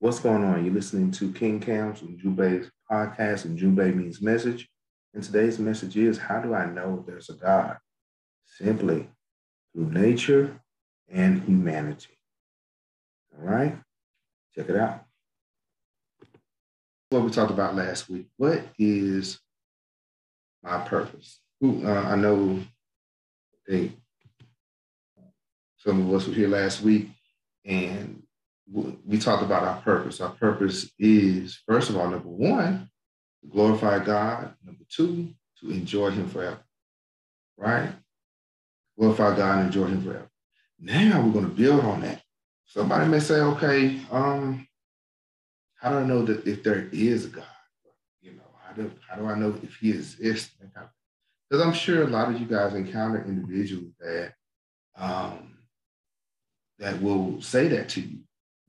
What's going on? You're listening to King Cam's and Jube's podcast, and Jube means message. And today's message is How do I know there's a God? Simply through nature and humanity. All right, check it out. What we talked about last week. What is my purpose? Uh, I know, I think some of us were here last week, and we talked about our purpose. Our purpose is, first of all, number one, to glorify God. Number two, to enjoy Him forever. Right? Glorify God and enjoy Him forever. Now we're going to build on that. Somebody may say, okay, um, how do I know that if there is a God? You know, how do, how do I know if He exists? Because I'm sure a lot of you guys encounter individuals that um, that will say that to you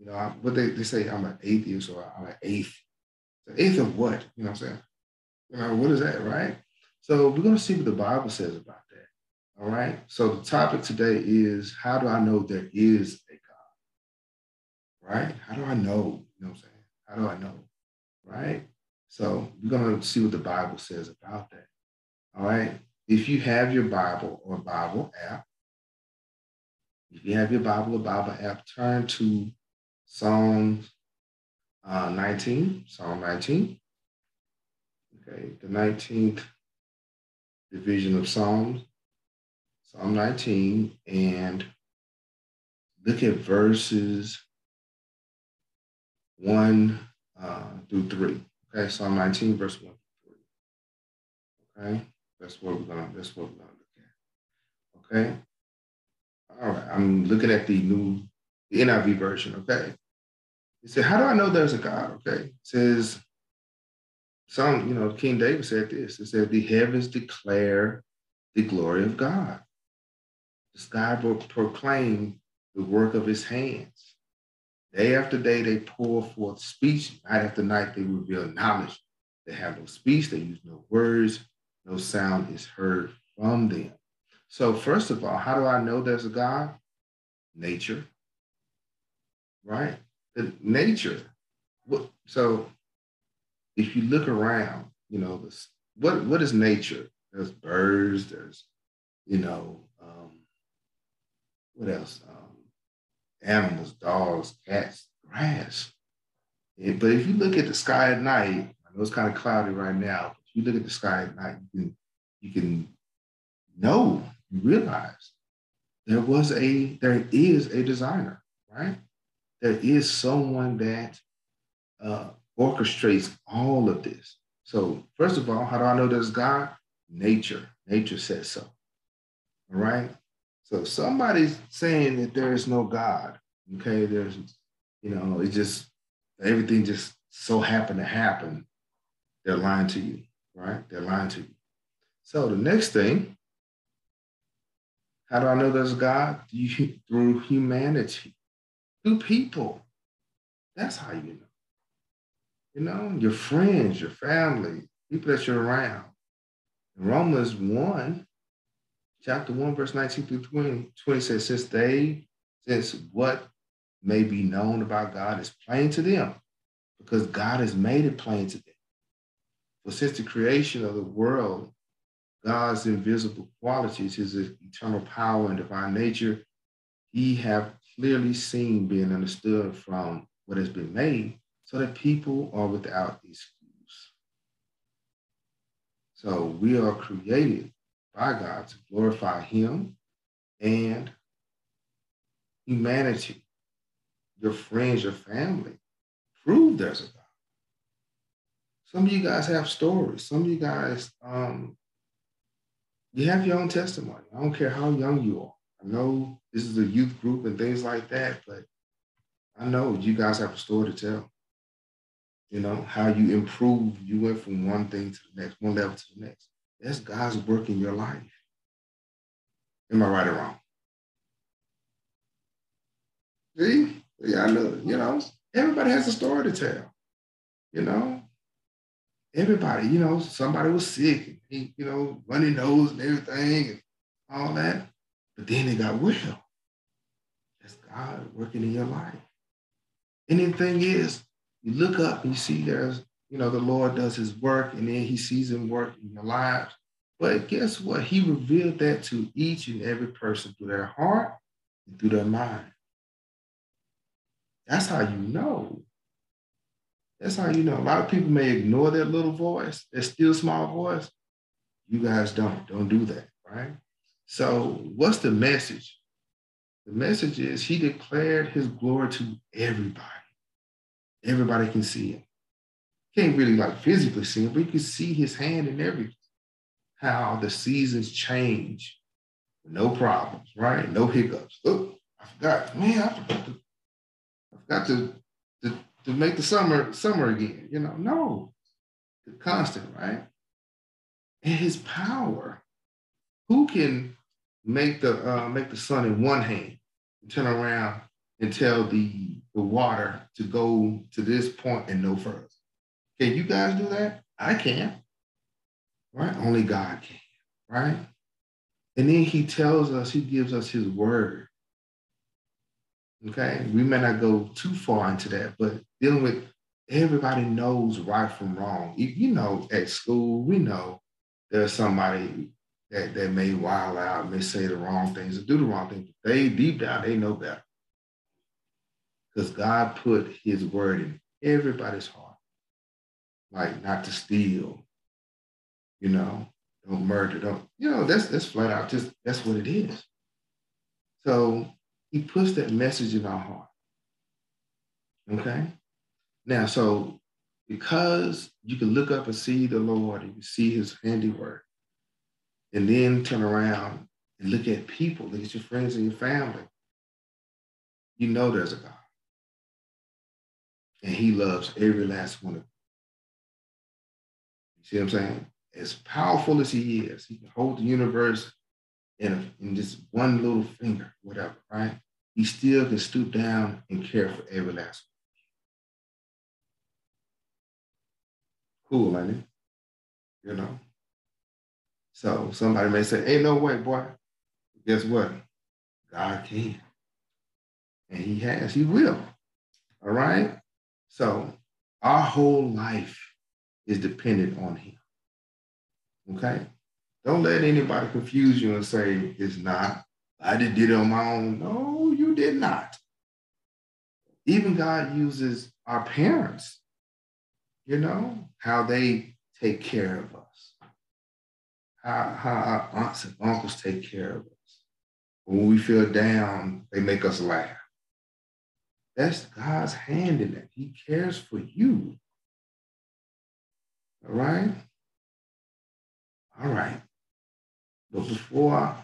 you know, I, what they, they say, I'm an atheist or I'm an eighth. The eighth of what? You know what I'm saying? You know, what is that, right? So we're going to see what the Bible says about that. All right. So the topic today is how do I know there is a God? Right? How do I know? You know what I'm saying? How do I know? Right? So we're going to see what the Bible says about that. All right. If you have your Bible or Bible app, if you have your Bible or Bible app, turn to Psalm uh, 19, Psalm 19. Okay, the 19th division of Psalms, Psalm 19, and look at verses 1 uh, through 3. Okay, Psalm 19, verse 1 through 3. Okay, that's what we're gonna that's what we're gonna look at. Okay. All right, I'm looking at the new the NIV version, okay? He said, How do I know there's a God? Okay. It says, some, you know, King David said this. It said, The heavens declare the glory of God. The sky will proclaim the work of his hands. Day after day, they pour forth speech. Night after night, they reveal knowledge. They have no speech, they use no words, no sound is heard from them. So, first of all, how do I know there's a God? Nature, right? The nature. So if you look around, you know, what what is nature? There's birds. There's, you know, um, what else? Um, animals, dogs, cats, grass. But if you look at the sky at night, I know it's kind of cloudy right now. But if you look at the sky at night, you can you can know, you realize there was a there is a designer, right? There is someone that uh, orchestrates all of this. So, first of all, how do I know there's God? Nature. Nature says so. All right. So, somebody's saying that there is no God. Okay. There's, you know, it just, everything just so happened to happen. They're lying to you, right? They're lying to you. So, the next thing, how do I know there's God? Through humanity through people. That's how you know. You know, your friends, your family, people that you're around. In Romans 1, chapter 1, verse 19 through 20, 20 says, since they, since what may be known about God is plain to them, because God has made it plain to them. For since the creation of the world, God's invisible qualities, his eternal power and divine nature, he have clearly seen being understood from what has been made so that people are without excuse. So we are created by God to glorify Him and humanity, your friends, your family. Prove there's a God. Some of you guys have stories. Some of you guys, um, you have your own testimony. I don't care how young you are. I know this is a youth group and things like that, but I know you guys have a story to tell. You know, how you improve, you went from one thing to the next, one level to the next. That's God's work in your life. Am I right or wrong? See? Yeah, I know, you know, everybody has a story to tell. You know, everybody, you know, somebody was sick, and you know, runny nose and everything and all that. But then they got well. That's God working in your life. And the thing is, you look up and you see there's, you know, the Lord does his work and then he sees him work in your lives. But guess what? He revealed that to each and every person through their heart and through their mind. That's how you know. That's how you know. A lot of people may ignore that little voice, their still small voice. You guys don't. Don't do that, right? So, what's the message? The message is he declared his glory to everybody. Everybody can see him. Can't really like physically see him, but you can see his hand in everything. How the seasons change. No problems, right? No hiccups. Oh, I forgot. Man, I forgot to, I forgot to, to, to make the summer summer again. You know, no. The constant, right? And his power. Who can make the uh, make the sun in one hand and turn around and tell the the water to go to this point and no further. Can you guys do that? I can. Right? Only God can. Right? And then he tells us, he gives us his word. Okay? We may not go too far into that, but dealing with everybody knows right from wrong. You know, at school, we know there's somebody that, that may wild out, may say the wrong things or do the wrong things. They deep down, they know better. Because God put his word in everybody's heart. Like not to steal, you know, don't murder, don't, you know, that's that's flat out just that's what it is. So he puts that message in our heart. Okay. Now, so because you can look up and see the Lord and see his handiwork, and then turn around and look at people, look at your friends and your family, you know there's a God. And he loves every last one of. You see what I'm saying? As powerful as he is, he can hold the universe in, a, in just one little finger, whatever, right? He still can stoop down and care for every last one. Cool, it? You know? So somebody may say, ain't no way, boy. Guess what? God can. And he has, he will. All right? So our whole life is dependent on him. Okay? Don't let anybody confuse you and say it's not. I did it on my own. No, you did not. Even God uses our parents, you know, how they take care of us, how, how our aunts and uncles take care of us. When we feel down, they make us laugh. That's God's hand in it. He cares for you. All right? All right. But before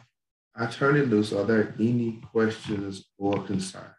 I turn it loose, are there any questions or concerns?